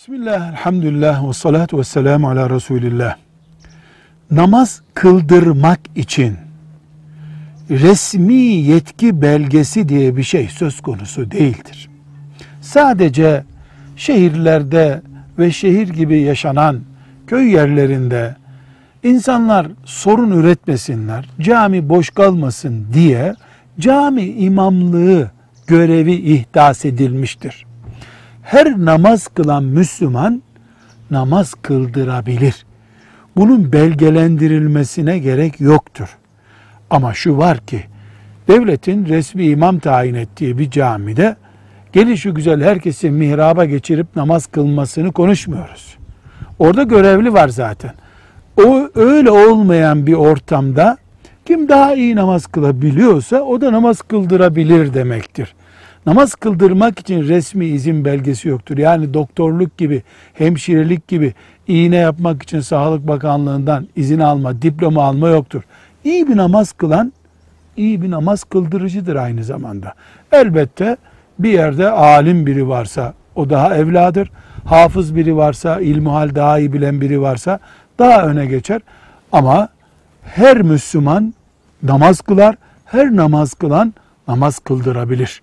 Bismillah, elhamdülillah ve salatu ve selamu ala Resulillah. Namaz kıldırmak için resmi yetki belgesi diye bir şey söz konusu değildir. Sadece şehirlerde ve şehir gibi yaşanan köy yerlerinde insanlar sorun üretmesinler, cami boş kalmasın diye cami imamlığı görevi ihdas edilmiştir her namaz kılan Müslüman namaz kıldırabilir. Bunun belgelendirilmesine gerek yoktur. Ama şu var ki devletin resmi imam tayin ettiği bir camide gelişi güzel herkesin mihraba geçirip namaz kılmasını konuşmuyoruz. Orada görevli var zaten. O öyle olmayan bir ortamda kim daha iyi namaz kılabiliyorsa o da namaz kıldırabilir demektir. Namaz kıldırmak için resmi izin belgesi yoktur. Yani doktorluk gibi, hemşirelik gibi iğne yapmak için Sağlık Bakanlığı'ndan izin alma, diploma alma yoktur. İyi bir namaz kılan, iyi bir namaz kıldırıcıdır aynı zamanda. Elbette bir yerde alim biri varsa o daha evladır. Hafız biri varsa, ilmuhal daha iyi bilen biri varsa daha öne geçer. Ama her Müslüman namaz kılar, her namaz kılan namaz kıldırabilir.